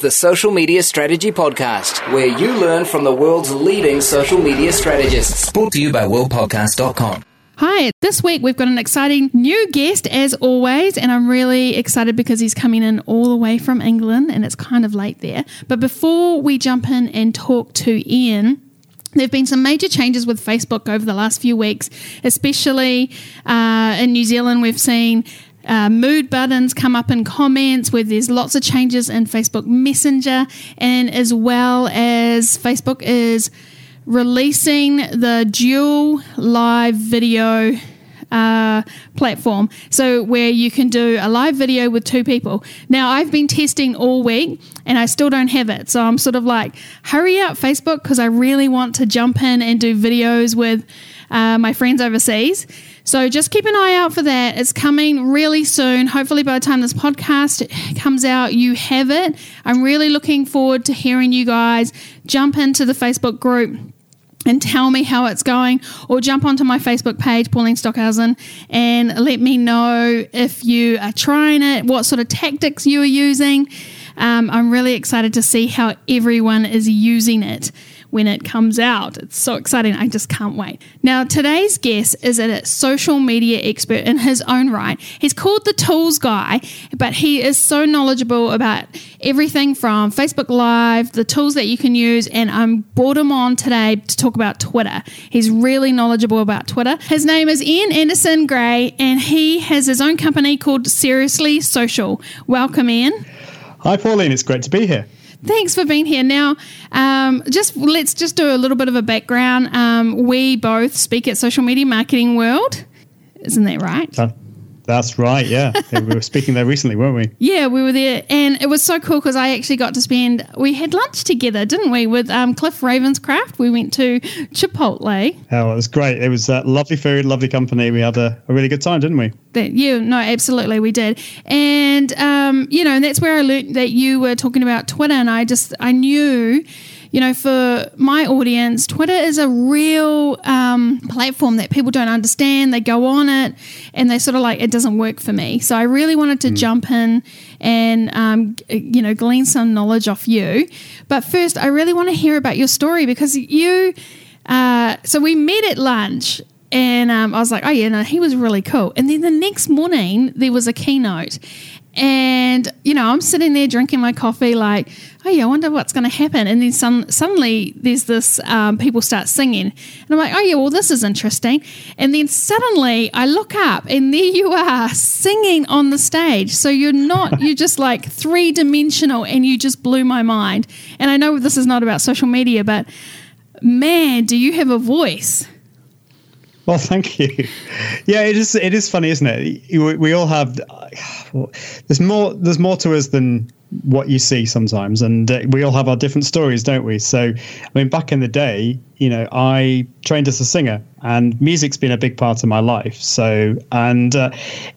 the Social Media Strategy Podcast, where you learn from the world's leading social media strategists. Brought to you by worldpodcast.com. Hi, this week we've got an exciting new guest as always, and I'm really excited because he's coming in all the way from England and it's kind of late there. But before we jump in and talk to Ian, there have been some major changes with Facebook over the last few weeks, especially uh, in New Zealand. We've seen uh, mood buttons come up in comments where there's lots of changes in Facebook Messenger, and as well as Facebook is releasing the dual live video uh, platform. So, where you can do a live video with two people. Now, I've been testing all week and I still don't have it. So, I'm sort of like, hurry up, Facebook, because I really want to jump in and do videos with uh, my friends overseas. So, just keep an eye out for that. It's coming really soon. Hopefully, by the time this podcast comes out, you have it. I'm really looking forward to hearing you guys jump into the Facebook group and tell me how it's going, or jump onto my Facebook page, Pauline Stockhausen, and let me know if you are trying it, what sort of tactics you are using. Um, I'm really excited to see how everyone is using it when it comes out. It's so exciting. I just can't wait. Now, today's guest is a social media expert in his own right. He's called the Tools Guy, but he is so knowledgeable about everything from Facebook Live, the tools that you can use, and I'm brought him on today to talk about Twitter. He's really knowledgeable about Twitter. His name is Ian Anderson Gray, and he has his own company called Seriously Social. Welcome, Ian. Hi, Pauline. It's great to be here. Thanks for being here. Now, um, just let's just do a little bit of a background. Um, we both speak at Social Media Marketing World. Isn't that right? That's right. Yeah, we were speaking there recently, weren't we? Yeah, we were there, and it was so cool because I actually got to spend. We had lunch together, didn't we? With um, Cliff Ravenscraft, we went to Chipotle. Oh, it was great. It was uh, lovely food, lovely company. We had a, a really good time, didn't we? That yeah, no, absolutely, we did. And um, you know, and that's where I learned that you were talking about Twitter, and I just I knew you know, for my audience, Twitter is a real um, platform that people don't understand. They go on it and they sort of like, it doesn't work for me. So I really wanted to mm. jump in and, um, you know, glean some knowledge off you. But first, I really want to hear about your story because you, uh, so we met at lunch and um, I was like, oh, yeah, no, he was really cool. And then the next morning, there was a keynote. And, you know, I'm sitting there drinking my coffee, like, oh, yeah, I wonder what's going to happen. And then some, suddenly there's this, um, people start singing. And I'm like, oh, yeah, well, this is interesting. And then suddenly I look up and there you are singing on the stage. So you're not, you're just like three dimensional and you just blew my mind. And I know this is not about social media, but man, do you have a voice? Well, thank you. Yeah, it is. It is funny, isn't it? We, all have. There's more. There's more to us than what you see sometimes, and uh, we all have our different stories, don't we? So, I mean, back in the day, you know, I trained as a singer, and music's been a big part of my life. So, and uh,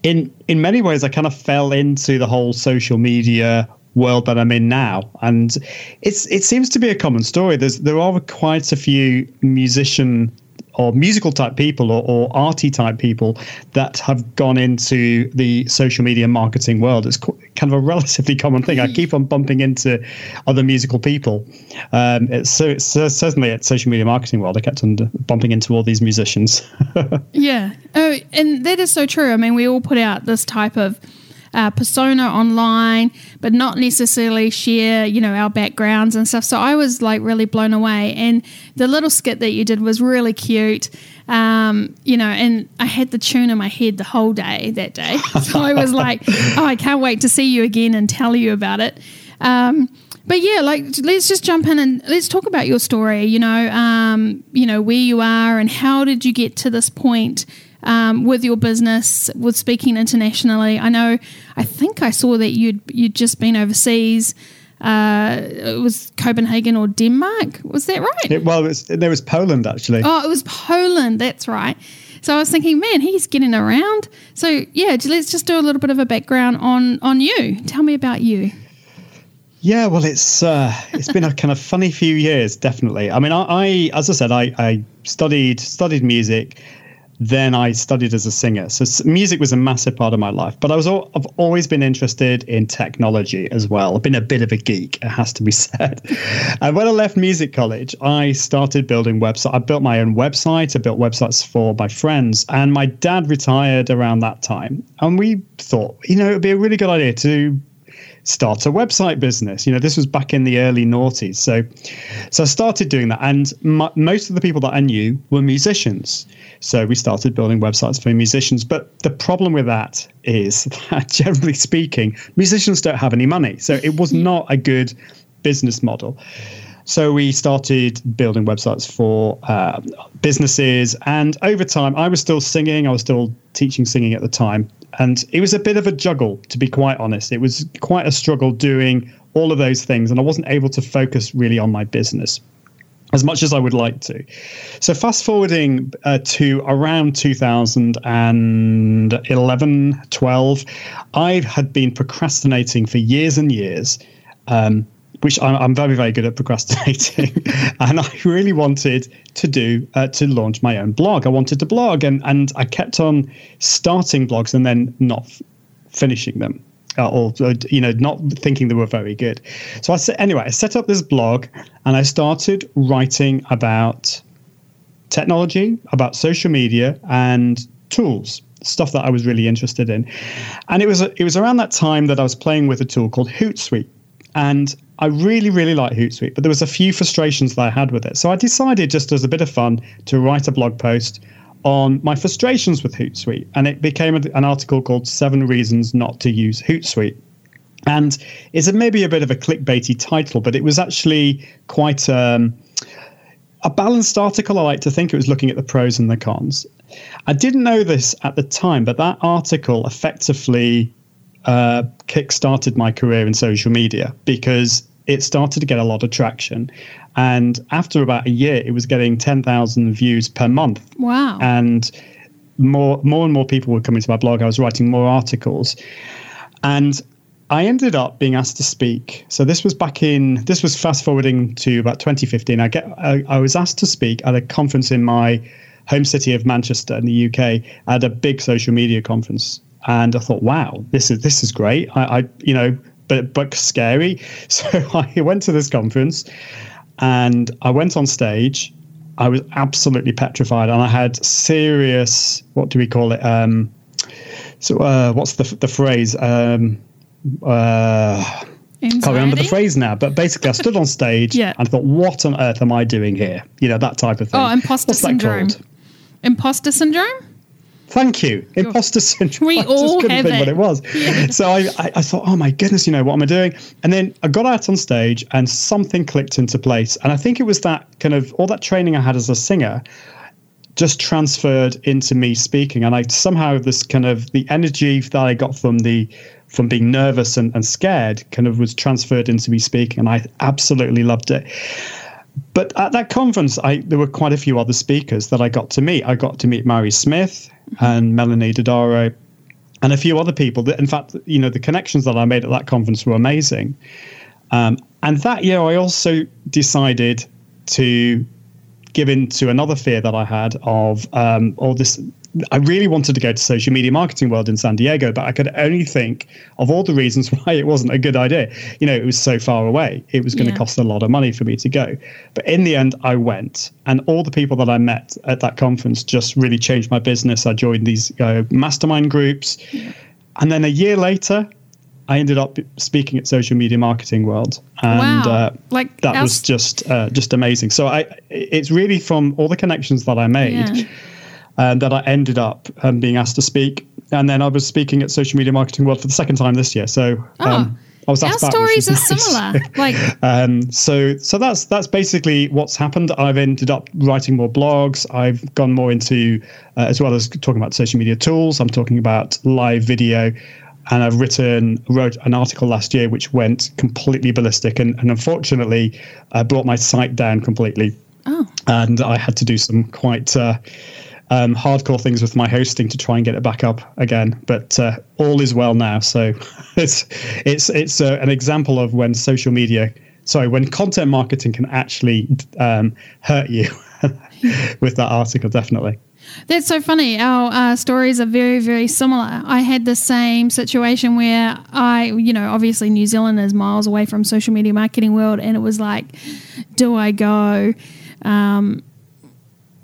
in in many ways, I kind of fell into the whole social media world that I'm in now, and it's it seems to be a common story. There's there are quite a few musician or musical type people or, or arty type people that have gone into the social media marketing world. It's kind of a relatively common thing. I keep on bumping into other musical people. Um, it's, so it's uh, certainly at social media marketing world. I kept on bumping into all these musicians. yeah. Oh, and that is so true. I mean, we all put out this type of uh, persona online, but not necessarily share, you know, our backgrounds and stuff. So I was like really blown away. And the little skit that you did was really cute. Um, you know, and I had the tune in my head the whole day that day. So I was like, oh, I can't wait to see you again and tell you about it. Um, but yeah, like let's just jump in and let's talk about your story. You know, um, you know where you are and how did you get to this point um, with your business, with speaking internationally. I know, I think I saw that you'd you'd just been overseas. Uh, it was Copenhagen or Denmark. Was that right? It, well, it was, there was Poland actually. Oh, it was Poland. That's right. So I was thinking, man, he's getting around. So yeah, let's just do a little bit of a background on on you. Tell me about you. Yeah, well, it's uh, it's been a kind of funny few years, definitely. I mean, I, I as I said, I, I studied studied music, then I studied as a singer. So music was a massive part of my life. But I was all, I've always been interested in technology as well. I've been a bit of a geek, it has to be said. and when I left music college, I started building websites. I built my own website. I built websites for my friends. And my dad retired around that time. And we thought, you know, it'd be a really good idea to start a website business. You know, this was back in the early noughties. So, so I started doing that. And my, most of the people that I knew were musicians. So we started building websites for musicians. But the problem with that is that generally speaking, musicians don't have any money. So it was not a good business model. So we started building websites for uh, businesses. And over time, I was still singing. I was still teaching singing at the time. And it was a bit of a juggle, to be quite honest. It was quite a struggle doing all of those things. And I wasn't able to focus really on my business as much as I would like to. So, fast forwarding uh, to around 2011, 12, I had been procrastinating for years and years. Um, which I'm, I'm, very, very good at procrastinating. and I really wanted to do uh, to launch my own blog. I wanted to blog, and and I kept on starting blogs and then not f- finishing them. Or you know, not thinking they were very good. So I said, anyway, I set up this blog and I started writing about technology, about social media, and tools stuff that I was really interested in. And it was it was around that time that I was playing with a tool called Hootsuite. And I really, really like Hootsuite, but there was a few frustrations that I had with it. So I decided, just as a bit of fun, to write a blog post on my frustrations with Hootsuite, and it became an article called Seven Reasons Not to Use Hootsuite. And it's a, maybe a bit of a clickbaity title, but it was actually quite um, a balanced article. I like to think it was looking at the pros and the cons. I didn't know this at the time, but that article effectively uh, kick-started my career in social media because it started to get a lot of traction. And after about a year, it was getting 10,000 views per month. Wow. And more, more and more people were coming to my blog. I was writing more articles. And I ended up being asked to speak. So this was back in, this was fast forwarding to about 2015. I, get, I, I was asked to speak at a conference in my home city of Manchester in the UK at a big social media conference and I thought, wow, this is this is great. I, I you know, but but scary. So I went to this conference, and I went on stage. I was absolutely petrified, and I had serious. What do we call it? Um, so uh, what's the the phrase? Um, uh, Anxiety? can't remember the phrase now, but basically, I stood on stage yeah. and thought, "What on earth am I doing here?" You know that type of thing. Oh, imposter What's syndrome. Imposter syndrome. Thank you. Imposter syndrome. We I just all couldn't have think it. what it was. Yeah. So I, I, I thought, oh my goodness, you know, what am I doing? And then I got out on stage and something clicked into place. And I think it was that kind of all that training I had as a singer just transferred into me speaking. And I somehow this kind of the energy that I got from the from being nervous and, and scared kind of was transferred into me speaking. And I absolutely loved it but at that conference, I there were quite a few other speakers that I got to meet. I got to meet Mari Smith and Melanie Dodaro and a few other people. That, in fact, you know, the connections that I made at that conference were amazing. Um, and that year, I also decided to give in to another fear that I had of um, all this. I really wanted to go to social media marketing world in San Diego, but I could only think of all the reasons why it wasn't a good idea. You know, it was so far away; it was going to Yeah. cost a lot of money for me to go. But in the end, I went, and all the people that I met at that conference just really changed my business. I joined these uh, mastermind groups, and then a year later, I ended up speaking at Social Media Marketing World, and Wow. uh, Like, that was just uh, just amazing. So I, it's really from all the connections that I made Yeah. Um, that I ended up um, being asked to speak, and then I was speaking at Social Media Marketing World for the second time this year. So um, I was Our asked back, which stories are nice. similar. Like, Um, so so that's that's basically what's happened. I've ended up writing more blogs. I've gone more into uh, as well as talking about social media tools. I'm talking about live video, and I've written wrote an article last year which went completely ballistic, and, and unfortunately, uh, brought my site down completely. oh, And I had to do some quite. Uh, um, hardcore things with my hosting to try and get it back up again, but uh, all is well now. So it's it's it's uh, an example of when social media, sorry, when content marketing can actually um, hurt you with that article. Definitely. That's so funny. Our uh, stories are very, very similar. I had the same situation where I, you know, obviously New Zealand is miles away from social media marketing world, and it was like, do I go? Um,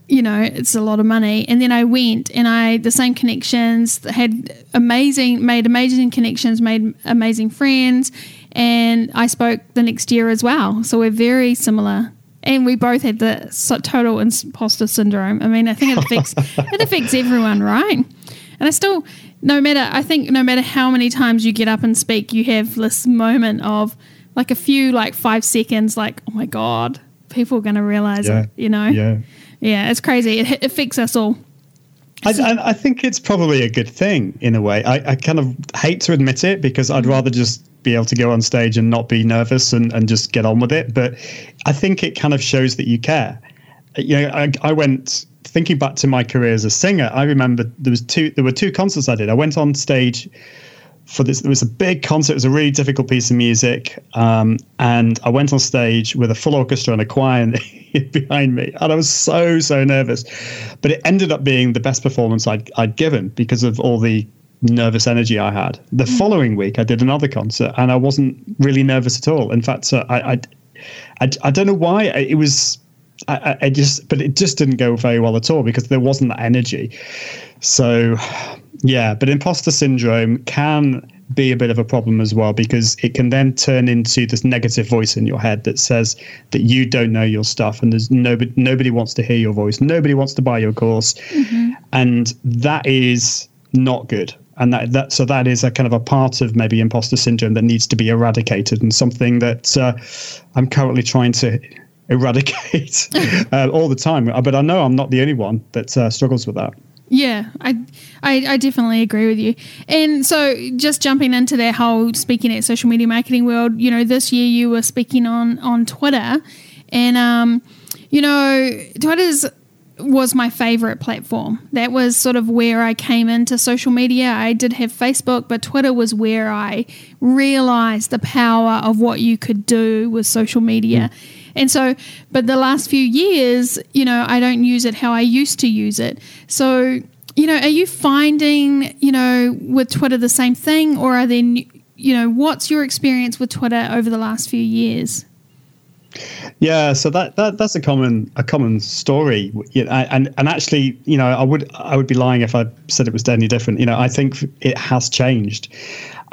you know, it's a lot of money. And then I went and I, the same connections, had amazing, made amazing connections, made amazing friends. And I spoke the next year as well. So we're very similar and we both had the total imposter syndrome. I mean, I think it affects it affects everyone, right? And I still, no matter, I think no matter how many times you get up and speak, you have this moment of like a few, like five seconds, like oh my god, people are going to realize yeah. it, you know? Yeah, yeah, it's crazy. It, it affects us all. I, I, think it's probably a good thing in a way. I, I kind of hate to admit it because I'd rather just be able to go on stage and not be nervous and, and just get on with it. But I think it kind of shows that you care. You know, I, I went thinking back to my career as a singer. I remember there was two there were two concerts I did. I went on stage for this. It was a big concert. It was a really difficult piece of music, um, and I went on stage with a full orchestra and a choir behind me, and I was so so nervous. But it ended up being the best performance I'd I'd given because of all the nervous energy I had. The mm. following week, I did another concert, and I wasn't really nervous at all. In fact, uh, I, I, I, I, don't know why it was. I, I just, but it just didn't go very well at all because there wasn't that energy. So, yeah, but imposter syndrome can be a bit of a problem as well because it can then turn into this negative voice in your head that says that you don't know your stuff and there's nobody nobody wants to hear your voice nobody wants to buy your course mm-hmm. and that is not good and that, that so that is a kind of a part of maybe imposter syndrome that needs to be eradicated and something that uh, I'm currently trying to eradicate uh, all the time. But I know I'm not the only one that uh, struggles with that. Yeah, I, I, I definitely agree with you. And so, just jumping into that whole speaking at social media marketing world, you know, this year you were speaking on on Twitter, and um, you know, Twitter's was my favorite platform. That was sort of where I came into social media. I did have Facebook, but Twitter was where I realized the power of what you could do with social media. Mm. And so, but the last few years, you know, I don't use it how I used to use it. So, you know, are you finding, you know, with Twitter the same thing, or are there, you know, what's your experience with Twitter over the last few years? Yeah, so that, that that's a common a common story, you know, and and actually, you know, I would I would be lying if I said it was any different. You know, I think it has changed,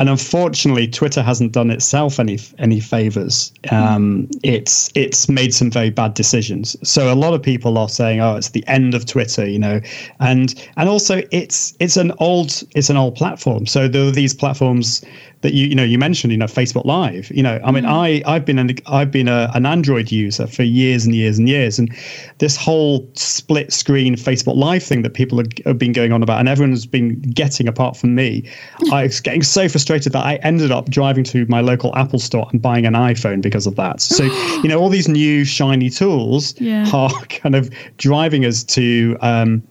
and unfortunately, Twitter hasn't done itself any any favors. Um, it's it's made some very bad decisions. So a lot of people are saying, "Oh, it's the end of Twitter," you know, and and also it's it's an old it's an old platform. So there are these platforms that you you know you mentioned you know Facebook Live you know I mean mm. I I've been an I've been a, an Android user for years and years and years and this whole split screen Facebook Live thing that people have been going on about and everyone's been getting apart from me I was getting so frustrated that I ended up driving to my local Apple store and buying an iPhone because of that so you know all these new shiny tools yeah. are kind of driving us to um,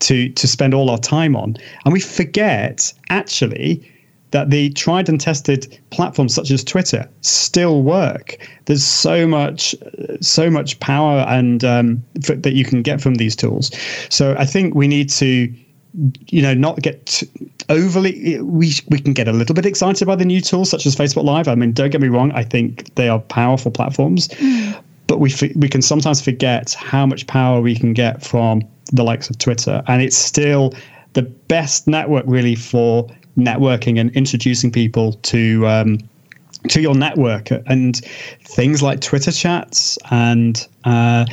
to to spend all our time on and we forget actually that the tried and tested platforms such as Twitter still work. There's so much, so much power and um, that you can get from these tools. So I think we need to, you know, not get overly. We we can get a little bit excited by the new tools such as Facebook Live. I mean, don't get me wrong. I think they are powerful platforms, but we we can sometimes forget how much power we can get from the likes of Twitter, and it's still the best network really for networking and introducing people to um, to your network and things like Twitter chats and uh,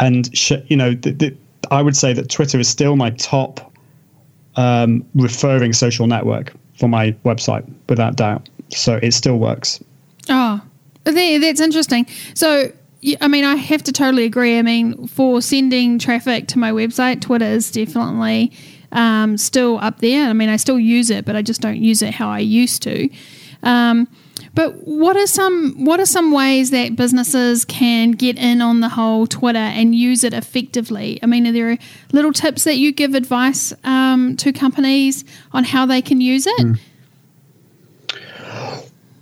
and sh- you know the, the, I would say that Twitter is still my top um, referring social network for my website without doubt. So it still works. Oh, that's interesting. So I mean, I have to totally agree. I mean, for sending traffic to my website, Twitter is definitely um, still up there. I mean, I still use it, but I just don't use it how I used to. Um, but what are some what are some ways that businesses can get in on the whole Twitter and use it effectively? I mean, are there little tips that you give advice um, to companies on how they can use it? Mm.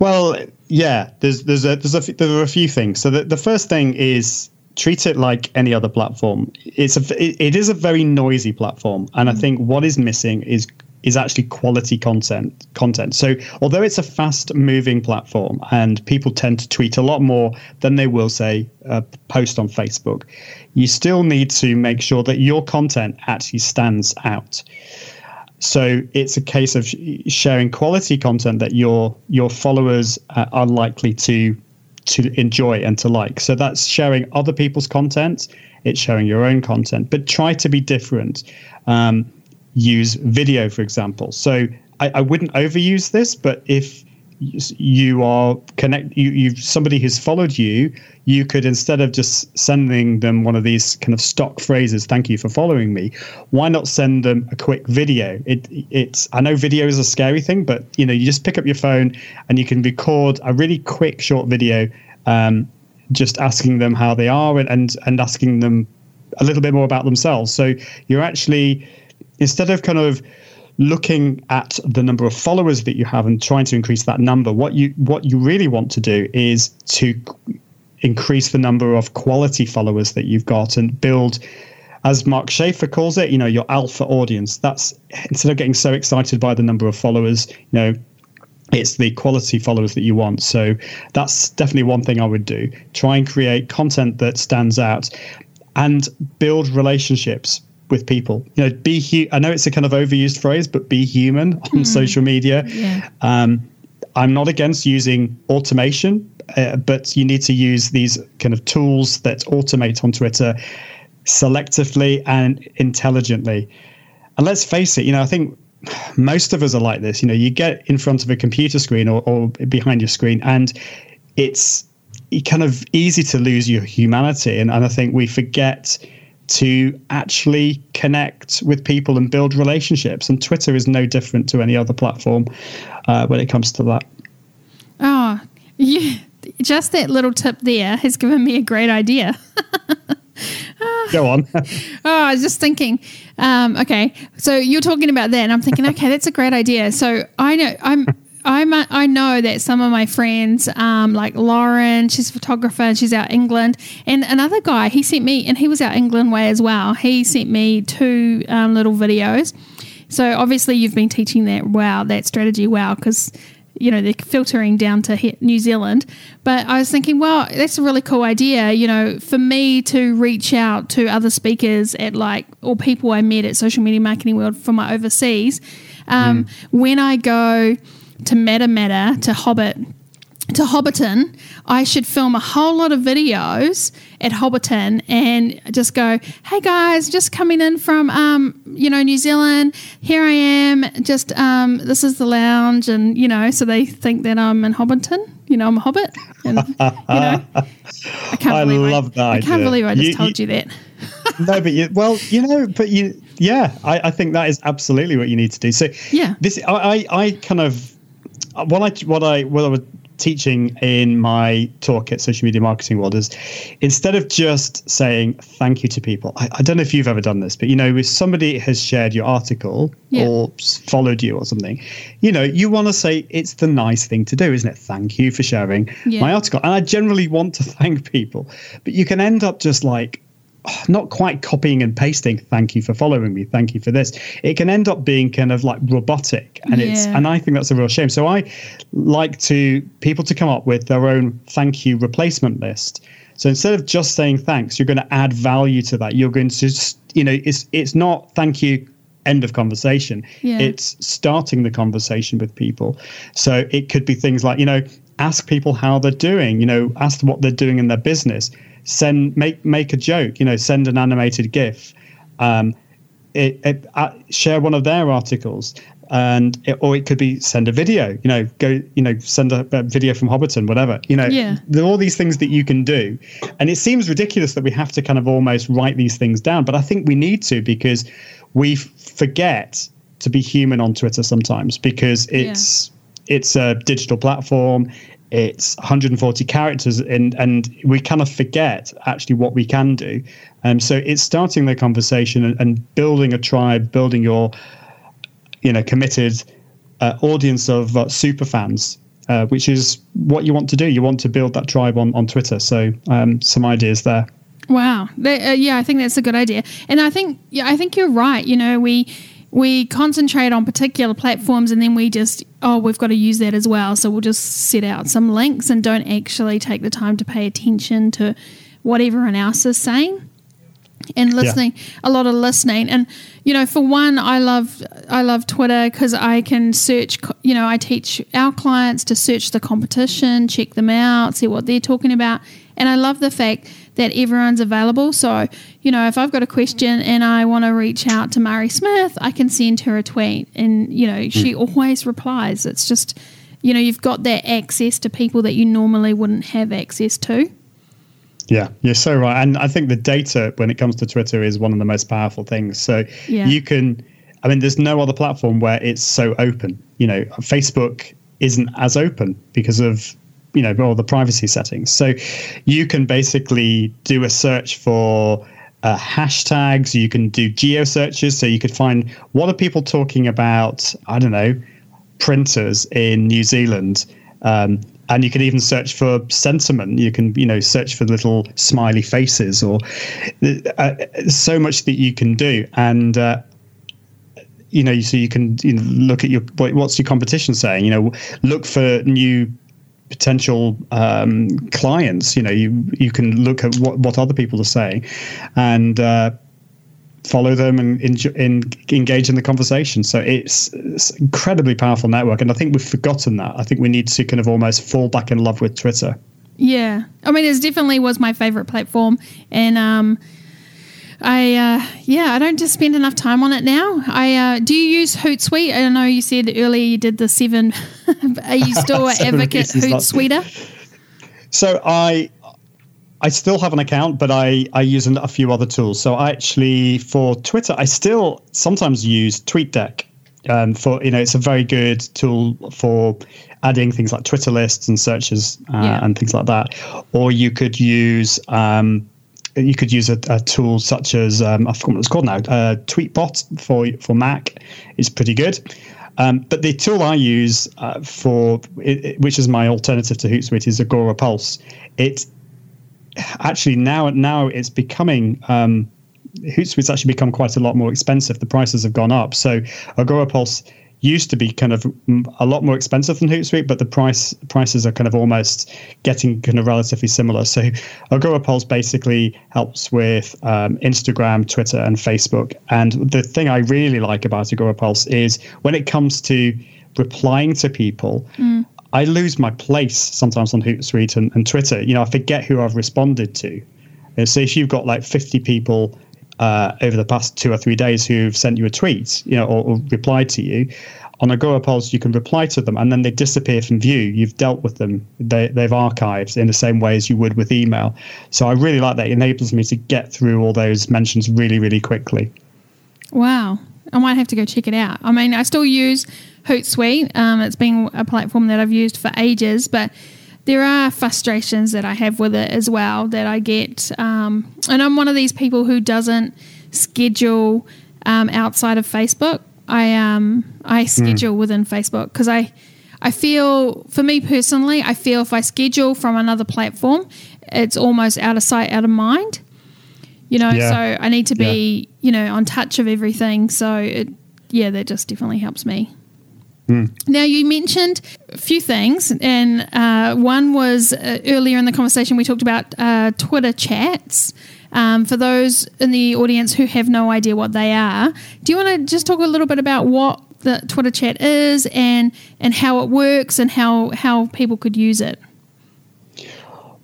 Well, yeah, there's there's a, there's a there are a few things. So the, the first thing is treat it like any other platform. It's a it, it is a very noisy platform, and mm. I think what is missing is is actually quality content content. So although it's a fast moving platform and people tend to tweet a lot more than they will say uh, post on Facebook, you still need to make sure that your content actually stands out. So it's a case of sharing quality content that your your followers uh, are likely to to enjoy and to like. So that's sharing other people's content. It's sharing your own content, but try to be different. Um, use video, for example. So I, I wouldn't overuse this, but if you are connect you you somebody who's followed you you could instead of just sending them one of these kind of stock phrases thank you for following me why not send them a quick video it it's i know video is a scary thing but you know you just pick up your phone and you can record a really quick short video um, just asking them how they are and, and and asking them a little bit more about themselves so you're actually instead of kind of looking at the number of followers that you have and trying to increase that number, what you what you really want to do is to increase the number of quality followers that you've got and build as Mark Schaefer calls it, you know, your alpha audience. That's instead of getting so excited by the number of followers, you know, it's the quality followers that you want. So that's definitely one thing I would do. Try and create content that stands out and build relationships with people. You know, be hu- I know it's a kind of overused phrase, but be human on mm. social media. Yeah. Um, I'm not against using automation, uh, but you need to use these kind of tools that automate on Twitter selectively and intelligently. And let's face it, you know, I think most of us are like this. You know, you get in front of a computer screen or, or behind your screen, and it's kind of easy to lose your humanity. And, and I think we forget to actually connect with people and build relationships. And Twitter is no different to any other platform uh, when it comes to that. Oh, yeah. Just that little tip there has given me a great idea. Go on. oh, I was just thinking. Um, okay, so you're talking about that, and I'm thinking, okay, that's a great idea. So I know I'm A, I know that some of my friends, um, like Lauren, she's a photographer and she's out England, and another guy he sent me, and he was out England way as well. He sent me two um, little videos. So obviously you've been teaching that wow, that strategy wow, because you know they're filtering down to New Zealand. But I was thinking, well, that's a really cool idea. You know, for me to reach out to other speakers at like or people I met at Social Media Marketing World from my overseas. Um, mm. When I go to Matamata to Hobbit to Hobbiton, I should film a whole lot of videos at Hobbiton and just go, "Hey guys, just coming in from um, you know New Zealand. Here I am. Just um, this is the lounge, and you know, so they think that I'm in Hobbiton. You know, I'm a hobbit, and you know, I can't I believe love I, that. I can't believe I just you, told you, you that. no, but you well, you know, but you, yeah, I, I think that is absolutely what you need to do. So yeah, this I, I, I kind of Uh, what I what I what I was teaching in my talk at Social Media Marketing World is instead of just saying thank you to people, I, I don't know if you've ever done this, but you know, if somebody has shared your article yeah. or followed you or something, you know, you want to say it's the nice thing to do, isn't it? Thank you for sharing yeah. my article. And I generally want to thank people, but you can end up just like not quite copying and pasting thank you for following me thank you for this it can end up being kind of like robotic and yeah. it's and i think that's a real shame. So i like to people to come up with their own thank you replacement list. So instead of just saying thanks you're going to add value to that. You're going to just you know it's it's not thank you end of conversation. Yeah. it's starting the conversation with people. So it could be things like you know ask people how they're doing you know ask what they're doing in their business send make make a joke you know send an animated gif um, it, it, uh, share one of their articles and it, or it could be send a video you know go you know send a, a, video from hobbiton whatever you know yeah. there are all these things that you can do and it seems ridiculous that we have to kind of almost write these things down but i think we need to because we forget to be human on twitter sometimes because it's yeah. it's a digital platform it's 140 characters and and we kind of forget actually what we can do um, so it's starting the conversation and, and, building a tribe building your you know committed uh, audience of uh, super fans uh, which is what you want to do you want to build that tribe on, on twitter so um, some ideas there Wow. That, uh, yeah, I think that's a good idea. And I think yeah, I think you're right. You know, we we concentrate on particular platforms and then we just oh we've got to use that as well. So we'll just set out some links and don't actually take the time to pay attention to what everyone else is saying and listening yeah. a lot of listening. And you know for one i love i love twitter because i can search you know i teach our clients to search the competition check them out see what they're talking about. And i love the fact that everyone's available. So, you know, if I've got a question and I want to reach out to Mari Smith, I can send her a tweet and, you know, she mm. always replies. It's just, you know, you've got that access to people that you normally wouldn't have access to. Yeah, you're so right. And I think the data when it comes to Twitter is one of the most powerful things. So yeah. you can, I mean, there's no other platform where it's so open. You know, Facebook isn't as open because of you know all the privacy settings. So you can basically do a search for uh, hashtags. You can do geo searches, so you could find what are people talking about. I don't know printers in New Zealand. Um, and you can even search for sentiment. You can, you know, search for little smiley faces, or uh, so much that you can do. And uh, you know, so you can you know, look at your what's your competition saying. You know, look for new potential um, clients. You know, you you can look at what what other people are saying, and uh, follow them and in, in, engage in the conversation. So it's, it's incredibly powerful network, and I think we've forgotten that. I think we need to kind of almost fall back in love with Twitter. Yeah, I mean, it definitely was my favorite platform, and um, I uh, yeah, I don't just spend enough time on it now. I uh, do you use Hootsuite? I know you said earlier you did the seven. Are you still an advocate Hootsuite? So I I still have an account, but I, I use a few other tools. So I actually, for Twitter, I still sometimes use TweetDeck. Um, for you know, it's a very good tool for adding things like Twitter lists and searches uh, yeah. and things like that. Or you could use um, you could use a, a tool such as um, I forgot what it's called now. Uh, Tweetbot for for Mac is pretty good. Um, but the tool I use uh, for it, it, which is my alternative to Hootsuite is Agorapulse. It actually now now it's becoming um, Hootsuite's actually become quite a lot more expensive. The prices have gone up. So Agorapulse used to be kind of a lot more expensive than Hootsuite, but the price prices are kind of almost getting kind of relatively similar. So Agora Agorapulse basically helps with um, Instagram, Twitter, and Facebook. And the thing I really like about Agora Agorapulse is when it comes to replying to people, mm. I lose my place sometimes on Hootsuite and, and Twitter. You know, I forget who I've responded to. And so if you've got like 50 people uh, over the past two or three days who've sent you a tweet, you know, or, or replied to you. On Agorapulse, you can reply to them and then they disappear from view. You've dealt with them. They, they've archived in the same way as you would with email. So I really like that. It enables me to get through all those mentions really, really quickly. Wow. I might have to go check it out. I mean, I still use Hootsuite. Um, it's been a platform that I've used for ages, but there are frustrations that I have with it as well that I get. Um, and I'm one of these people who doesn't schedule um, outside of Facebook. I um I hmm. schedule mm. within Facebook because I I feel for me personally I feel if I schedule from another platform, it's almost out of sight, out of mind. You know, yeah. so I need to be yeah. you know on touch of everything. So it, yeah, that just definitely helps me. Mm. Now, you mentioned a few things, and uh, one was uh, earlier in the conversation we talked about uh, Twitter chats. Um, for those in the audience who have no idea what they are, do you want to just talk a little bit about what the Twitter chat is and and how it works and how how people could use it?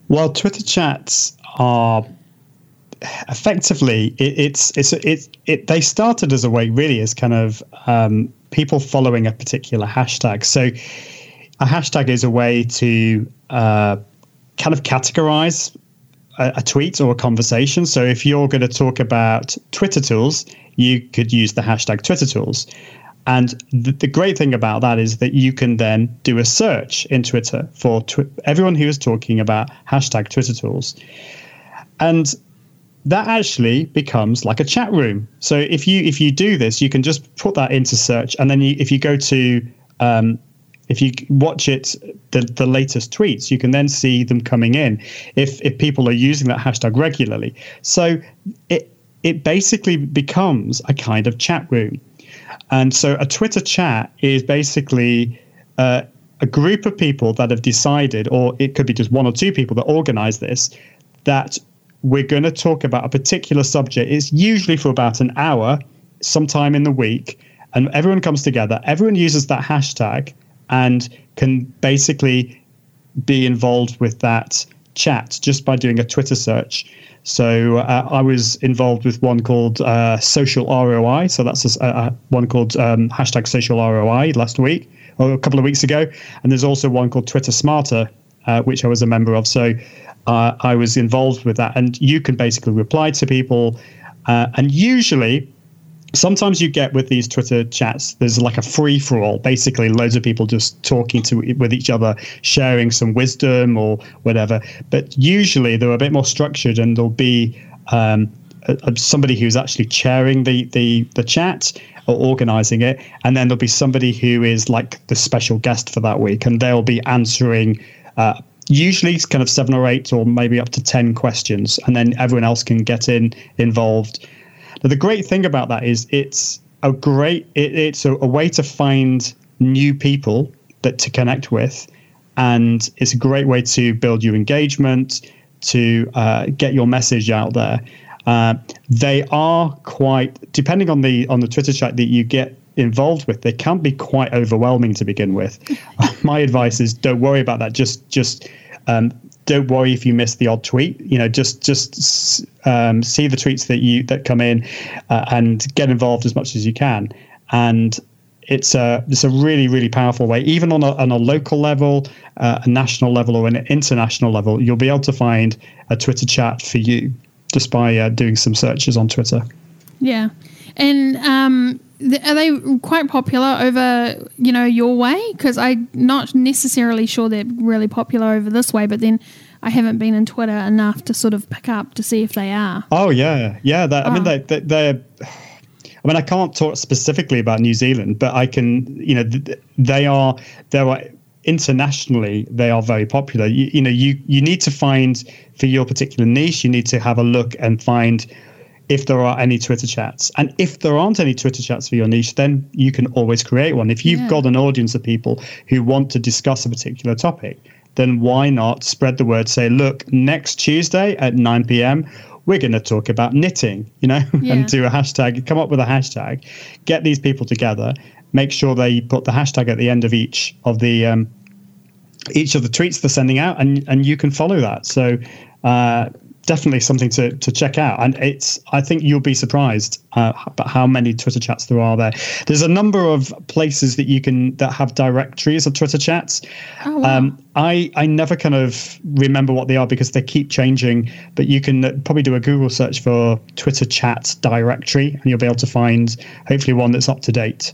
Well, Twitter chats are effectively it, it's it's it, it they started as a way really as kind of um, people following a particular hashtag. So a hashtag is a way to uh, kind of categorize a, a, tweet or a conversation. So if you're going to talk about Twitter tools, you could use the hashtag Twitter tools. And the, the great thing about that is that you can then do a search in Twitter for tw- everyone who is talking about hashtag Twitter tools. And that actually becomes like a chat room. So if you if you do this, you can just put that into search, and then you, if you go to um, if you watch it, the, the latest tweets, you can then see them coming in if, if people are using that hashtag regularly. So it, it basically becomes a kind of chat room. And so a Twitter chat is basically uh, a group of people that have decided, or it could be just one or two people that organize this, that we're going to talk about a particular subject. It's usually for about an hour, sometime in the week, and everyone comes together. Everyone uses that hashtag and can basically be involved with that chat just by doing a Twitter search. So uh, I was involved with one called uh, Social ROI. So that's a, a one called um, hashtag Social ROI last week or a couple of weeks ago, and there's also one called Twitter Smarter, uh, which I was a member of. So uh, I was involved with that, and you can basically reply to people, uh, and usually sometimes you get with these Twitter chats, there's like a free for all. Basically, loads of people just talking to with each other, sharing some wisdom or whatever. But usually they're a bit more structured, and there'll be um, somebody who's actually chairing the the the chat or organizing it, and then there'll be somebody who is like the special guest for that week, and they'll be answering. Uh, usually it's kind of seven or eight or maybe up to 10 questions and then everyone else can get in involved now, the great thing about that is it's a great it, it's a, a way to find new people that to connect with, and it's a great way to build your engagement, to uh, get your message out there. Uh, they are quite depending on the on the Twitter chat that you get involved with. They can be quite overwhelming to begin with. My advice is don't worry about that. Just just um, don't worry if you miss the odd tweet. You know, just just um, see the tweets that you that come in uh, and get involved as much as you can. And it's a it's a really really powerful way. Even on a on a local level, uh, a national level, or an international level, you'll be able to find a Twitter chat for you just by uh, doing some searches on Twitter. Yeah, and um, are they quite popular over you know your way? Because I'm not necessarily sure they're really popular over this way, but then I haven't been in Twitter enough to sort of pick up to see if they are. Oh yeah, yeah. That, oh. I mean, oh. they, they, are I mean, I can't talk specifically about New Zealand, but I can. You know, they are they are internationally they are very popular. You, you know, you you need to find for your particular niche. You need to have a look and find if there are any Twitter chats. And if there aren't any Twitter chats for your niche, then you can always create one. If you've yeah. got an audience of people who want to discuss a particular topic, then why not spread the word? Say, look, next Tuesday at 9 p.m., we're going to talk about knitting, you know, yeah. and do a hashtag, come up with a hashtag, get these people together, make sure they put the hashtag at the end of each of the um, each of the tweets they're sending out, and and you can follow that. So uh, definitely something to, to check out. And it's, I think you'll be surprised uh, about how many Twitter chats there are there. There's a number of places that you can that have directories of Twitter chats. Oh, wow. um, I I never kind of remember what they are because they keep changing. But you can probably do a Google search for Twitter chat directory, and you'll be able to find hopefully one that's up to date.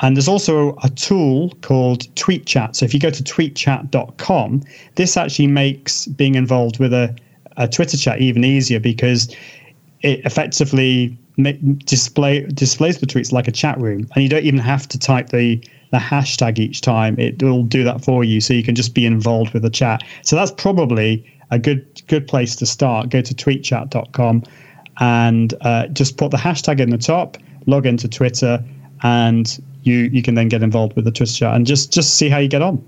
And there's also a tool called TweetChat. So if you go to tweetchat.com, this actually makes being involved with a a Twitter chat even easier because it effectively display displays the tweets like a chat room, and you don't even have to type the the hashtag each time. It will do that for you, so you can just be involved with the chat. So that's probably a good good place to start. Go to tweetchat.com and uh, just put the hashtag in the top. Log into Twitter, and you you can then get involved with the Twitter chat and just just see how you get on.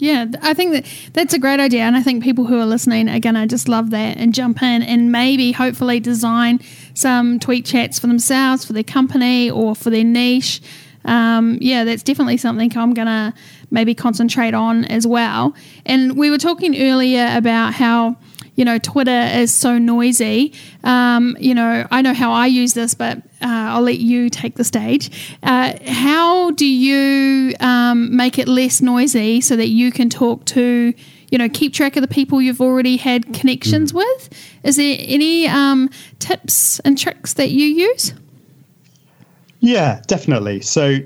Yeah, I think that that's a great idea. And I think people who are listening are to just love that and jump in and maybe hopefully design some tweet chats for themselves, for their company, or for their niche. Um, yeah, that's definitely something I'm to maybe concentrate on as well. And we were talking earlier about how you know, Twitter is so noisy. Um, you know, I know how I use this, but uh, I'll let you take the stage. Uh, how do you um, make it less noisy so that you can talk to, you know, keep track of the people you've already had connections mm. with? Is there any um, tips and tricks that you use? Yeah, definitely. So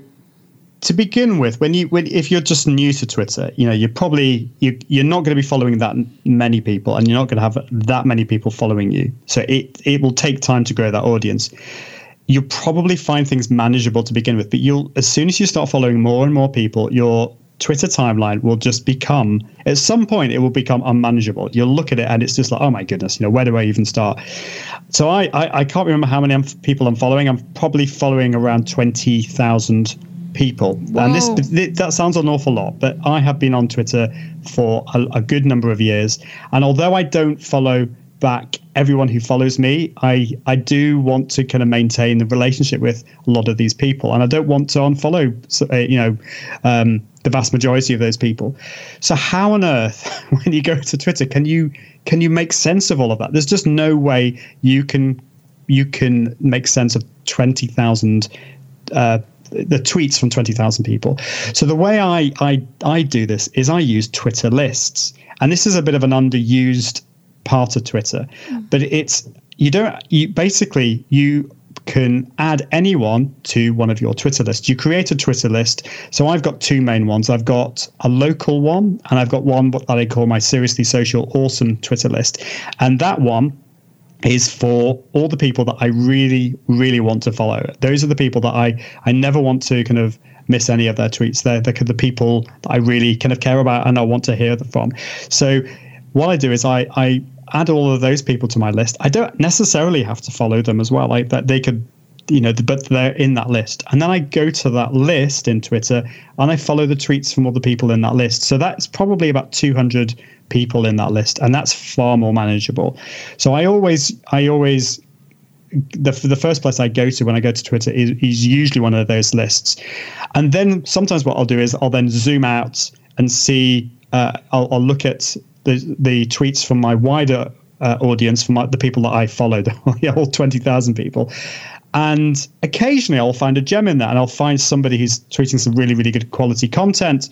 to begin with, when you when if you're just new to Twitter, you know you're probably you you're not going to be following that many people, and you're not going to have that many people following you. So it it will take time to grow that audience. You'll probably find things manageable to begin with, but you'll as soon as you start following more and more people, your Twitter timeline will just become at some point it will become unmanageable. You'll look at it and it's just like, oh my goodness, you know, where do I even start? So I I, I can't remember how many people I'm following. I'm probably following around twenty thousand people, and this, this, that sounds an awful lot, but I have been on Twitter for a, a good number of years, and although I don't follow back everyone who follows me. I I do want to kind of maintain the relationship with a lot of these people, and I don't want to unfollow. Uh, you know. Um, the vast majority of those people. So how on earth, when you go to Twitter, can you can you make sense of all of that? There's just no way you can you can make sense of twenty thousand. Uh, the tweets from 20,000 people. So the way I, I I do this is I use Twitter lists. And this is a bit of an underused part of Twitter. Mm. But it's you don't you basically you can add anyone to one of your Twitter lists. You create a Twitter list. So I've got two main ones. I've got a local one, and I've got one that I call my Seriously Social Awesome Twitter list. And that one is for all the people that I really, really want to follow. Those are the people that I, I never want to kind of miss any of their tweets. They're, they're the people that I really kind of care about and I want to hear from. So what I do is I, I add all of those people to my list. I don't necessarily have to follow them as well. Like that they could you know, but they're in that list. And then I go to that list in Twitter and I follow the tweets from all the people in that list. So that's probably about 200 people in that list, and that's far more manageable. So I always, I always, the the first place I go to when I go to Twitter is, is usually one of those lists, and then sometimes what I'll do is I'll then zoom out and see. Uh, I'll, I'll look at the the tweets from my wider uh, audience, from my, the people that I followed, all twenty thousand people, and occasionally I'll find a gem in that, and I'll find somebody who's tweeting some really really good quality content,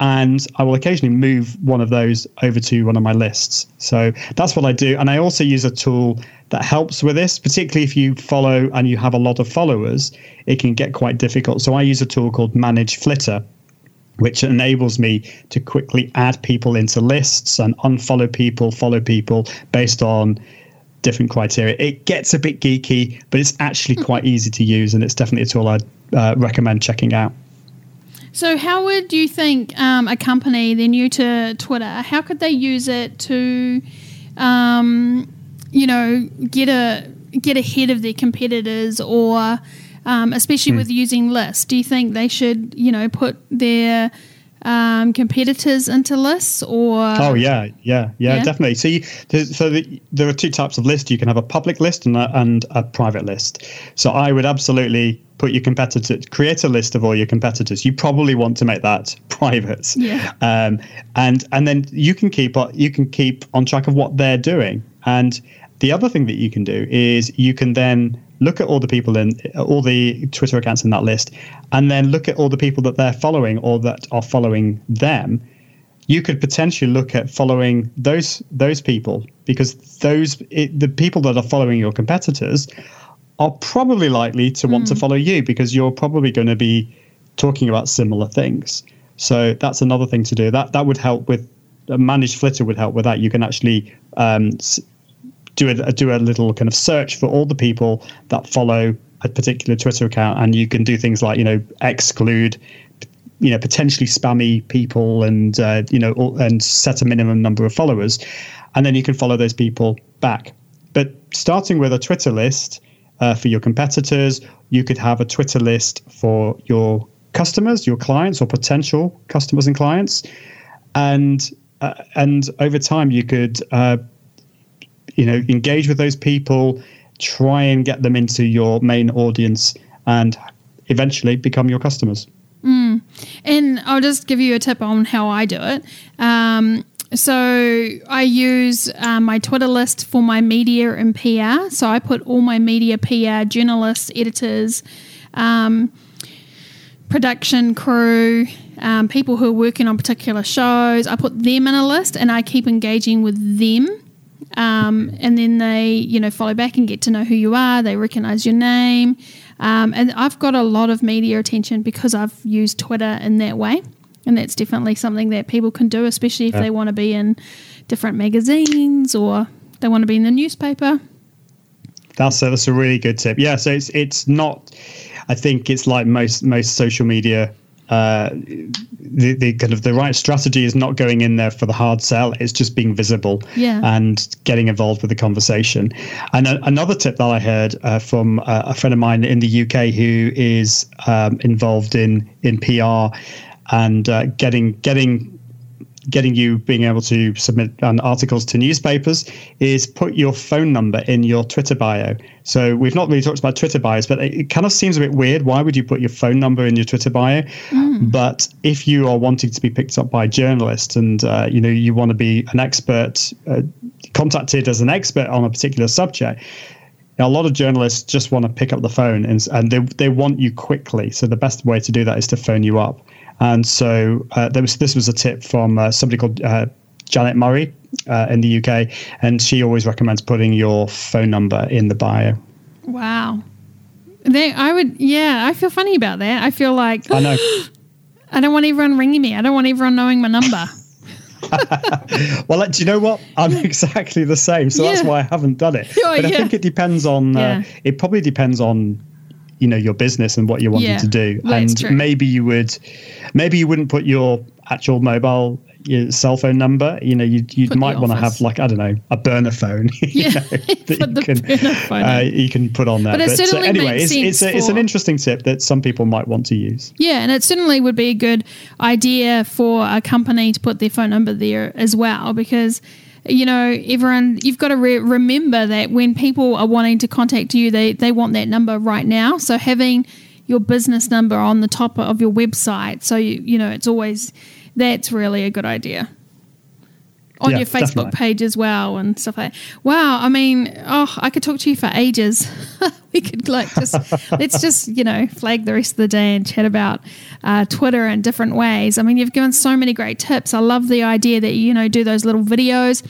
and I will occasionally move one of those over to one of my lists. So that's what I do, and I also use a tool that helps with this, particularly if you follow and you have a lot of followers, it can get quite difficult. So I use a tool called ManageFlitter which enables me to quickly add people into lists and unfollow people, follow people based on different criteria. It gets a bit geeky, but it's actually quite easy to use, and it's definitely a tool I'd uh, recommend checking out. So, how would you think um, a company, they're new to Twitter, how could they use it to, um, you know, get a get ahead of their competitors or um, especially mm. with using lists. Do you think they should, you know, put their um, competitors into lists or? Oh yeah, yeah, yeah, yeah. definitely. So, you, so the, there are two types of lists. You can have a public list and a, and a private list. So I would absolutely put your competitors, create a list of all your competitors. You probably want to make that private. Yeah. Um, and and then you can keep you can keep on track of what they're doing. And the other thing that you can do is you can then look at all the people in all the Twitter accounts in that list, and then look at all the people that they're following or that are following them. You could potentially look at following those those people because those it, the people that are following your competitors are probably likely to want mm. to hmm. follow you because you're probably going to be talking about similar things. So that's another thing to do. That that would help with a ManageFlitter would help with that. You can actually um, do a do a little kind of search for all the people that follow a particular Twitter account, and you can do things like you know exclude you know potentially spammy people and uh, you know and set a minimum number of followers and then you can follow those people back. But starting with a twitter list uh, for your competitors you could have a twitter list for your customers your clients or potential customers and clients. And uh, and over time you could uh, you know engage with those people try and get them into your main audience and eventually become your customers mm. and i'll just give you a tip on how i do it um, so I use uh, my Twitter list for my media and PR. So I put all my media, PR, journalists, editors, um, production crew, um, people who are working on particular shows. I put them in a list, and I keep engaging with them. Um, and then they, you know, follow back and get to know who you are. They recognize your name. Um, and I've got a lot of media attention because I've used Twitter in that way. And that's definitely something that people can do, especially if yeah. they want to be in different magazines or they want to be in the newspaper. That's a, that's a really good tip. Yeah, so it's it's not. I think it's like most most social media uh, the, the kind of the right strategy is not going in there for the hard sell. It's just being visible Yeah. and getting involved with the conversation. And a, another tip that I heard uh, from uh, a friend of mine in the UK who is um, involved in in PR and uh, getting getting getting you being able to submit um, articles to newspapers is put your phone number in your Twitter bio. So we've not really talked about Twitter bios, but it, kind of seems a bit weird. Why would you put your phone number in your Twitter bio? But if you are wanting to be picked up by journalists and uh, you know you want to be an expert, uh, contacted as an expert on a particular subject. Now, a lot of journalists just want to pick up the phone and, and they, they want you quickly. So the best way to do that is to phone you up. And so uh, there was this was a tip from uh, somebody called uh, Janet Murray uh, in the UK, and she always recommends putting your phone number in the bio. Wow. They, I would, yeah, I feel funny about that. I feel like I know. I don't want everyone ringing me. I don't want everyone knowing my number. well, do you know what? I'm exactly the same, so that's why I haven't done it. Oh, but I yeah. think it depends on. Uh, Yeah. It probably depends on, you know, your business and what you're wanting Yeah, to do, and maybe you would, maybe you wouldn't put your actual mobile. Your cell phone number, you know, you you Put might want to have like I don't know a burner phone, you Yeah, know, that you can uh, you can put on there. But it uh, certainly anyway, makes it's it's, sense a, it's an interesting tip that some people might want to use. Yeah, and it certainly would be a good idea for a company to put their phone number there as well because you know everyone you've got to re- remember that when people are wanting to contact you they they want that number right now. So having your business number on the top of your website so you you know it's always that's really a good idea on Yeah, your Facebook definitely. page as well and stuff like that. Wow, I mean, oh, I could talk to you for ages. we could like just let's just you know flag the rest of the day and chat about uh, Twitter in different ways. I mean, you've given so many great tips. I love the idea that you know do those little videos,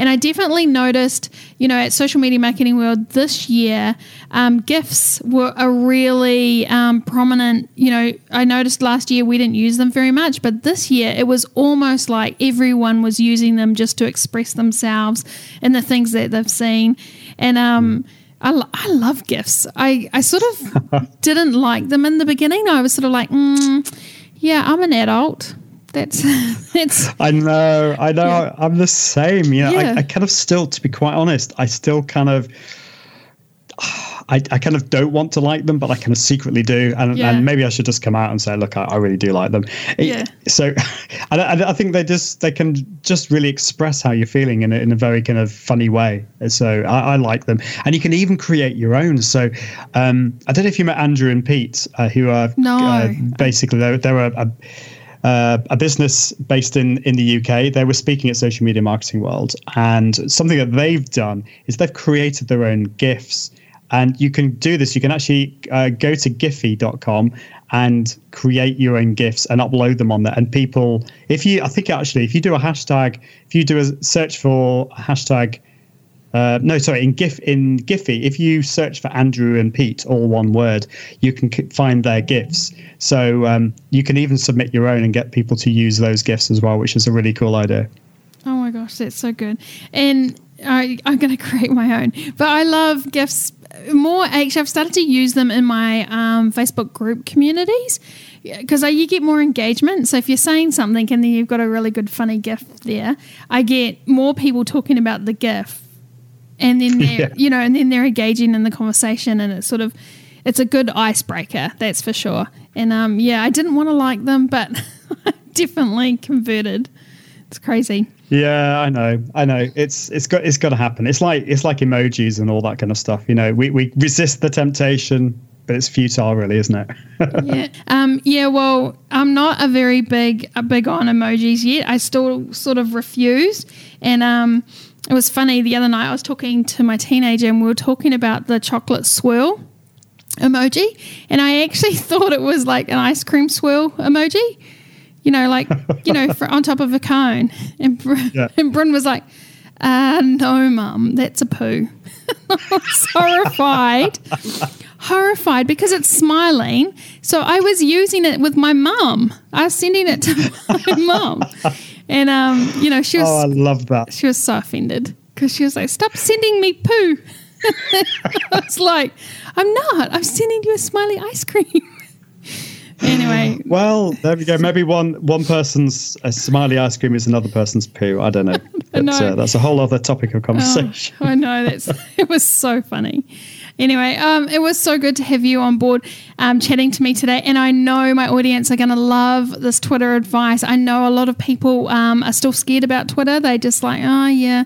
and I definitely noticed you know at Social Media Marketing World this year, um, gifs were a really um, prominent. You know, I noticed last year we didn't use them very much, but this year it was almost like everyone was using them just to express themselves and the things that they've seen. And um, I, I love GIFs. I, I sort of didn't like them in the beginning. I was sort of like, mm, yeah, I'm an adult. That's that's I know, I know. Yeah. I'm the same. You know, Yeah. I, I kind of still, to be quite honest, I still kind of, I, I kind of don't want to like them, but I kind of secretly do. And, Yeah. and maybe I should just come out and say, look, I, I really do like them. It- Yeah. So, I, I think they just they can just really express how you're feeling in a, in a very kind of funny way. So I, I like them, and you can even create your own. So um, I don't know if you met Andrew and Pete, uh, who are No. uh, basically they're, they're a, a uh, a business based in in the UK. They were speaking at Social Media Marketing World, and something that they've done is they've created their own GIFs. And you can do this. You can actually uh, go to Giphy.com and create your own GIFs and upload them on there. And people, if you, I think actually, if you do a hashtag, if you do a search for a hashtag uh, no, sorry. In GIF in Giphy, if you search for Andrew and Pete, all one word, you can find their gifs. So um, you can even submit your own and get people to use those gifs as well, which is a really cool idea. Oh my gosh, that's so good. And I, I'm going to create my own. But I love GIFs more. Actually, I've started to use them in my um, Facebook group communities because you get more engagement. So if you're saying something and then you've got a really good, funny GIF there, I get more people talking about the GIF. And then they're, Yeah. you know, and then they're engaging in the conversation, and it's sort of, it's a good icebreaker, that's for sure. And um, yeah, I didn't want to like them, but I definitely converted. It's crazy. Yeah, I know, I know. It's it's got it's got to happen. It's like it's like emojis and all that kind of stuff. You know, we we resist the temptation, but it's futile, really, isn't it? yeah. Um, yeah. Well, I'm not a very big a big on emojis yet. I still sort of refuse. And um, it was funny the other night. I was talking to my teenager, and we were talking about the chocolate swirl emoji, and I actually thought it was like an ice cream swirl emoji. You know, like you know, for, on top of a cone. And Br- Yeah. and Bryn was like, uh, "No, mum, that's a poo." I was horrified horrified because it's smiling. So I was using it with my mum. I was sending it to my mum, and um, you know, she was oh, I love that. she was so offended because she was like, "Stop sending me poo." I was like, "I'm not. I'm sending you a smiley ice cream." anyway. Well, there we go. Maybe one one person's a smiley ice cream is another person's poo. I don't know. But, know. Uh, that's a whole other topic of conversation. Oh, I know that's it was so funny. Anyway, um, it was so good to have you on board um, chatting to me today. And I know my audience are going to love this Twitter advice. I know a lot of people um, are still scared about Twitter. They just like, oh, yeah.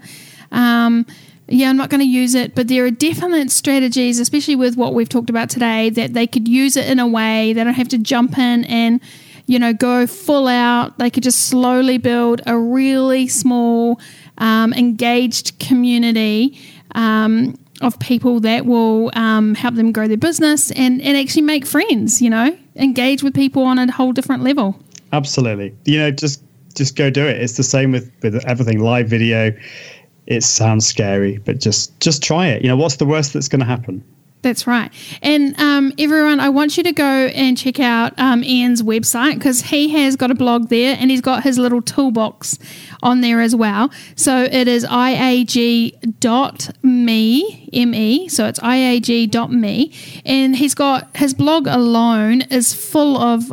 Um, yeah, I'm not going to use it, but there are definite strategies, especially with what we've talked about today, that they could use it in a way they don't have to jump in and, you know, go full out. They could just slowly build a really small, um, engaged community um, of people that will um, help them grow their business and, and actually make friends, you know, engage with people on a whole different level. Absolutely. You know, just just go do it. It's the same with, with everything live video. It sounds scary, but just just try it. You know, what's the worst that's going to happen? That's right. And um, everyone, I want you to go and check out um, Ian's website because he has got a blog there and he's got his little toolbox on there as well. So it is iag.me, M-E, so it's iag.me. And he's got his blog alone is full of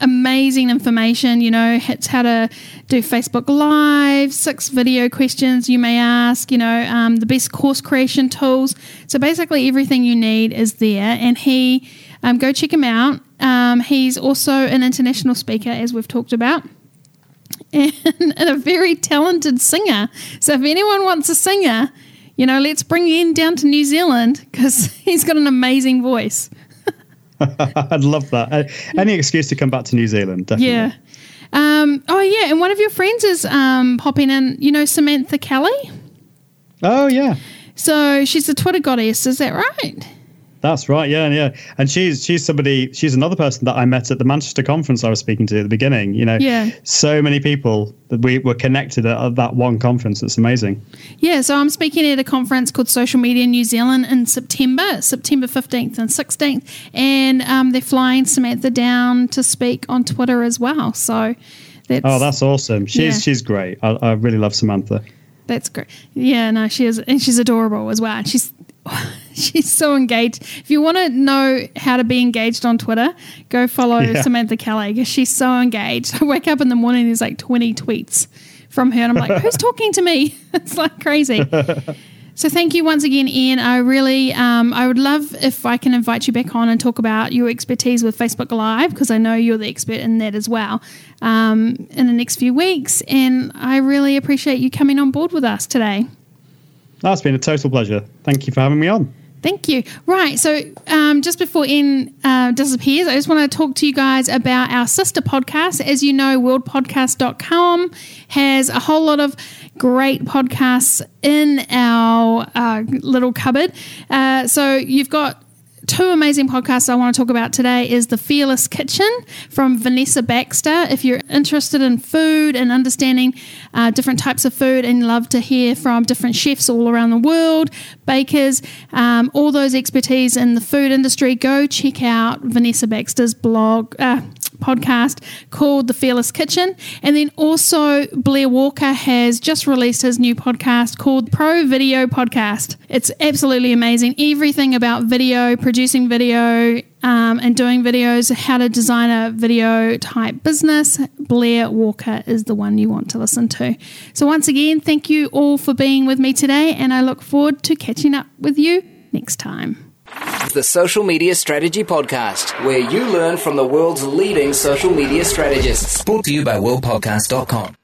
amazing information. You know, it's how to do Facebook Live, six video questions you may ask, you know, um, the best course creation tools. So basically, everything you need is there. And he, um, go check him out. Um, he's also an international speaker, as we've talked about. And, and a very talented singer. So, if anyone wants a singer, you know, let's bring Ian down to New Zealand because he's got an amazing voice. I'd love that. Uh, Any excuse to come back to New Zealand, definitely. Yeah. Um, oh, yeah. And one of your friends is um, popping in, you know, Samantha Kelly. Oh, yeah. So she's a Twitter goddess. Is that right? That's right. Yeah, yeah. And she's she's somebody. She's another person that I met at the Manchester conference I was speaking to at the beginning. You know, Yeah. so many people that we were connected at, at that one conference. It's amazing. Yeah. So I'm speaking at a conference called Social Media New Zealand in September, September 15th and 16th. And um, they're flying Samantha down to speak on Twitter as well. So that's, Oh, that's awesome. She's Yeah. she's great. I, I really love Samantha. That's great. Yeah, no, she is, and she's adorable as well. She's she's so engaged. If you want to know how to be engaged on Twitter, go follow Yeah. Samantha Kelly because she's so engaged. I wake up in the morning, there's like twenty tweets from her, and I'm like, who's talking to me? It's like crazy. So thank you once again, Ian. I really, um, I would love if I can invite you back on and talk about your expertise with Facebook Live because I know you're the expert in that as well. Um, in the next few weeks, and I really appreciate you coming on board with us today. That's been a total pleasure. Thank you for having me on. Thank you. Right. So, um, just before Ian uh, disappears, I just want to talk to you guys about our sister podcast. As you know, worldpodcast.com has a whole lot of great podcasts in our uh, little cupboard. Uh, so, you've got two amazing podcasts I want to talk about today is The Fearless Kitchen from Vanessa Baxter. If you're interested in food and understanding uh, different types of food and love to hear from different chefs all around the world, bakers, um, all those expertise in the food industry, go check out Vanessa Baxter's blog. Uh, podcast called The Fearless Kitchen. And then also, Blair Walker has just released his new podcast called Pro Video Podcast. It's absolutely amazing. Everything about video, producing video, um, and doing videos, how to design a video type business. Blair Walker is the one you want to listen to. So, once again, thank you all for being with me today, and I look forward to catching up with you next time. The Social Media Strategy Podcast, where you learn from the world's leading social media strategists. Brought to you by worldpodcast.com.